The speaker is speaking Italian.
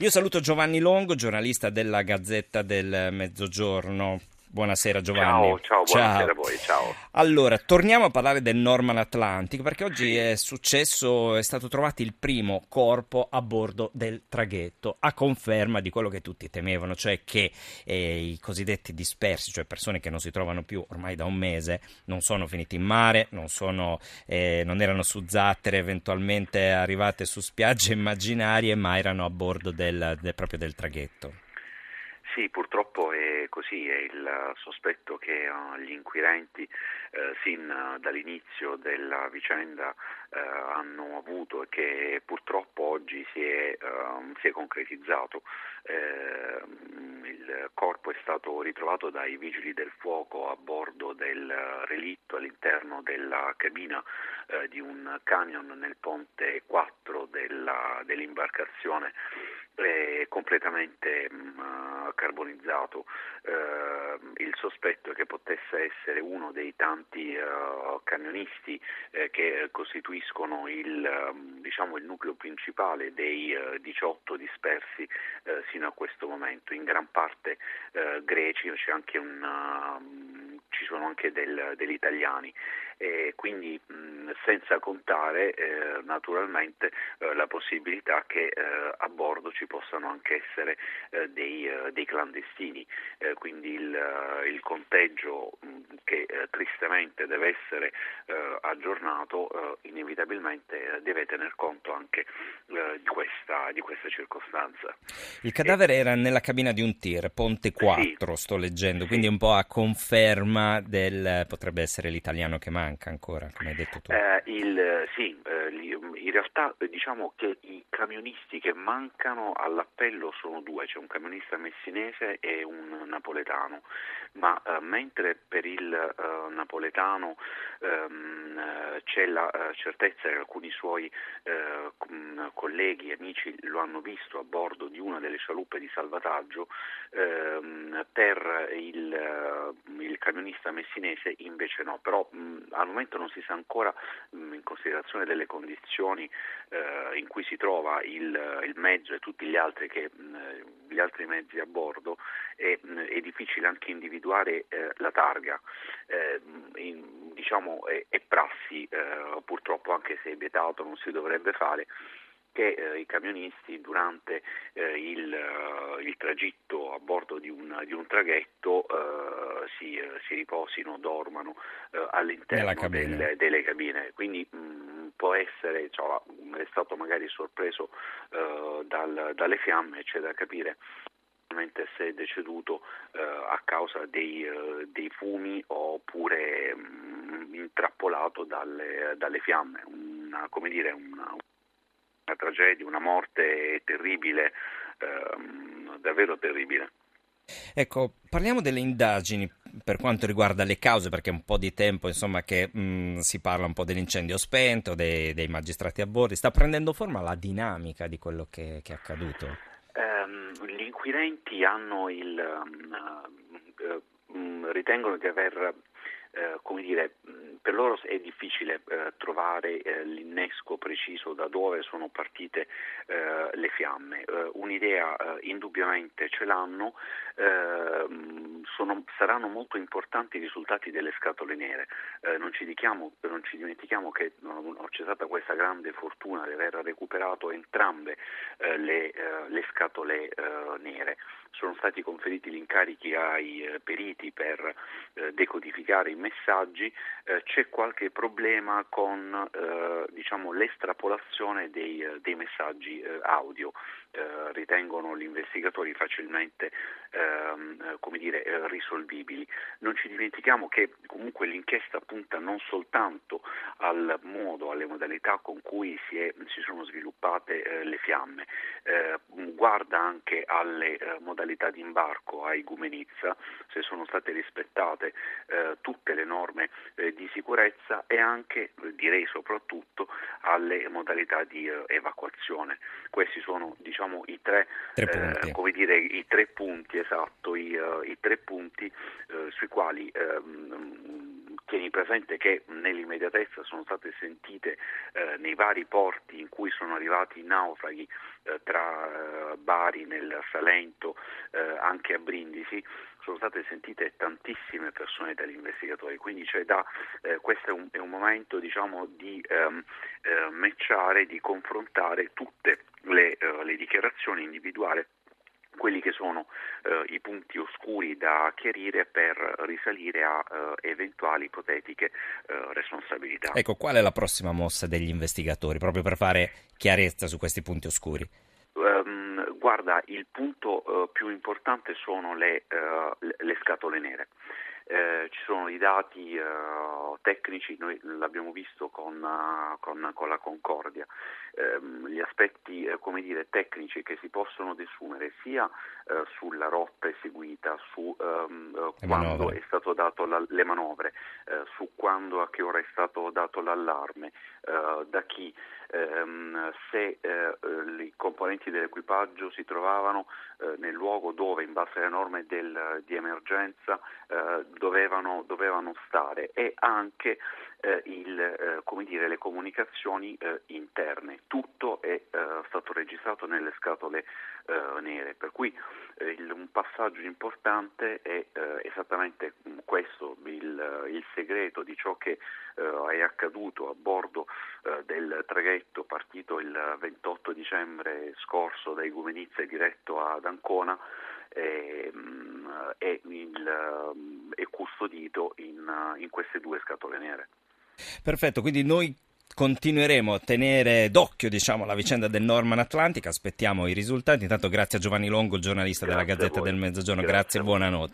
Io saluto Giovanni Longo, giornalista della Gazzetta del Mezzogiorno. Buonasera Giovanni. Ciao, ciao, buonasera ciao. a voi, ciao. Allora, torniamo a parlare del Norman Atlantic perché oggi è successo, è stato trovato il primo corpo a bordo del traghetto, a conferma di quello che tutti temevano, cioè che eh, i cosiddetti dispersi, cioè persone che non si trovano più ormai da un mese, non sono finiti in mare, non, sono, eh, non erano su zattere eventualmente arrivate su spiagge immaginarie, ma erano a bordo del, del, proprio del traghetto. Sì, purtroppo è così, è il sospetto che uh, gli inquirenti uh, sin uh, dall'inizio della vicenda eh, hanno avuto e che purtroppo oggi si è, ehm, si è concretizzato. Ehm, il corpo è stato ritrovato dai vigili del fuoco a bordo del relitto all'interno della cabina eh, di un camion nel ponte 4 della, dell'imbarcazione completamente mh, mm, carbonizzato. Eh, il sospetto è che potesse essere uno dei tanti eh, camionisti eh, che costituiscono il, mm, diciamo, il, nucleo principale dei 18 eh, dispersi eh, sino a questo momento, in gran parte eh, greci, una, mm, ci sono anche del, degli italiani. E quindi mh, senza contare eh, naturalmente eh, la possibilità che eh, a bordo ci possano anche essere eh, dei, eh, dei, clandestini, eh, quindi il, il conteggio mh, che tristemente deve essere aggiornato inevitabilmente deve tener conto anche di questa, di, questa, circostanza. Il cadavere era nella cabina di un tir, Ponte 4 sì, sto leggendo, quindi un po' a conferma del potrebbe essere l'italiano che manca ancora, come hai detto tu? Eh, il, sì, eh, in realtà diciamo che i camionisti che mancano all'appello sono due, c'è un camionista messinese e un napoletano, ma eh, mentre per il eh, napoletano ehm, eh, c'è la eh, certezza che alcuni suoi colleghi e amici lo hanno visto a bordo di una delle scialuppe di salvataggio, ehm, per il, il, camionista messinese invece no, però mh, al momento non si sa ancora mh, in considerazione delle condizioni eh, in cui si trova il, il, mezzo e tutti gli altri, che, mh, gli altri mezzi a bordo è, è difficile anche individuare eh, la targa. Eh, in, diciamo è, è prassi, eh, purtroppo anche se è vietato non si dovrebbe fare, che eh, i camionisti durante eh, il, uh, il, tragitto a bordo di un, di un traghetto uh, si, uh, si, riposino, dormano all'interno del, delle cabine. Quindi mh, mm, può essere, cioè, è stato magari sorpreso dal, dalle fiamme, c'è da capire se è deceduto eh, a causa dei, eh, dei fumi oppure mh, mm, intrappolato dalle, dalle fiamme, una, come dire, una, una tragedia, una morte terribile, ehm, davvero terribile. Ecco, parliamo delle indagini per quanto riguarda le cause, perché è un po' di tempo insomma, che mh, mm, si parla un po' dell'incendio spento, dei, dei, magistrati a bordo, sta prendendo forma la dinamica di quello che, che è accaduto? Um, gli inquirenti hanno il, um, uh, ritengono di aver eh, come dire, per loro è difficile eh, trovare eh, l'innesco preciso da dove sono partite eh, le fiamme. Eh, un'idea eh, indubbiamente ce l'hanno, ehm, sono, saranno molto importanti i risultati delle scatole nere. Non ci, non, ci dimentichiamo che c'è stata questa grande fortuna di aver recuperato entrambe le, le, scatole nere. Sono stati conferiti gli incarichi ai periti per decodificare i messaggi, eh, c'è qualche problema con eh, diciamo, l'estrapolazione dei, eh, dei messaggi eh, audio. Eh, ritengono gli investigatori facilmente ehm, dire, risolvibili. Non ci dimentichiamo che comunque l'inchiesta punta non soltanto al modo, alle modalità con cui si, è, si sono sviluppate le fiamme, guarda anche alle modalità di imbarco a Igumenizza, se sono state rispettate tutte le norme eh, di sicurezza e anche, direi soprattutto, alle modalità di eh, evacuazione. Questi sono diciamo, i, tre, tre eh, dire, i, tre, punti esatto, i, uh, i tre punti uh, sui quali ehm, Tieni presente che nell'immediatezza sono state sentite eh, nei vari porti in cui sono arrivati i naufraghi tra Bari, nel Salento, anche a Brindisi, sono state sentite tantissime persone dagli investigatori, quindi cioè da, eh, questo è un, è un, momento diciamo, di ehm, eh, matchare, di confrontare tutte le, le dichiarazioni individuali quelli che sono eh, i punti oscuri da chiarire per risalire a eh, eventuali ipotetiche eh, responsabilità. Ecco, qual è la prossima mossa degli investigatori, proprio per fare chiarezza su questi punti oscuri? Um, guarda, il punto uh, più importante sono le, uh, le scatole nere. Eh, ci sono i dati eh, tecnici, noi l'abbiamo visto con, uh, con, con la Concordia, eh, gli aspetti eh, dire, tecnici che si possono desumere sia eh, sulla rotta eseguita, su ehm, quando è stato dato la, le manovre, su quando a che ora è stato dato l'allarme, da chi, ehm, se i componenti dell'equipaggio si trovavano nel luogo dove in base alle norme del, di emergenza dovevano, dovevano stare e anche eh, il, eh, dire, le comunicazioni eh, interne. Tutto è eh, stato registrato nelle scatole eh, nere, per cui eh, il, un passaggio importante è esattamente questo, il, il, segreto di ciò che è accaduto a bordo del traghetto partito il 28 dicembre scorso da Igumenizza e diretto ad Ancona è, è, il, è custodito in, in queste due scatole nere. Perfetto, quindi noi continueremo a tenere d'occhio diciamo, la vicenda del Norman Atlantic, aspettiamo i risultati. Intanto grazie a Giovanni Longo, giornalista grazie della Gazzetta del Mezzogiorno, grazie, grazie e buonanotte.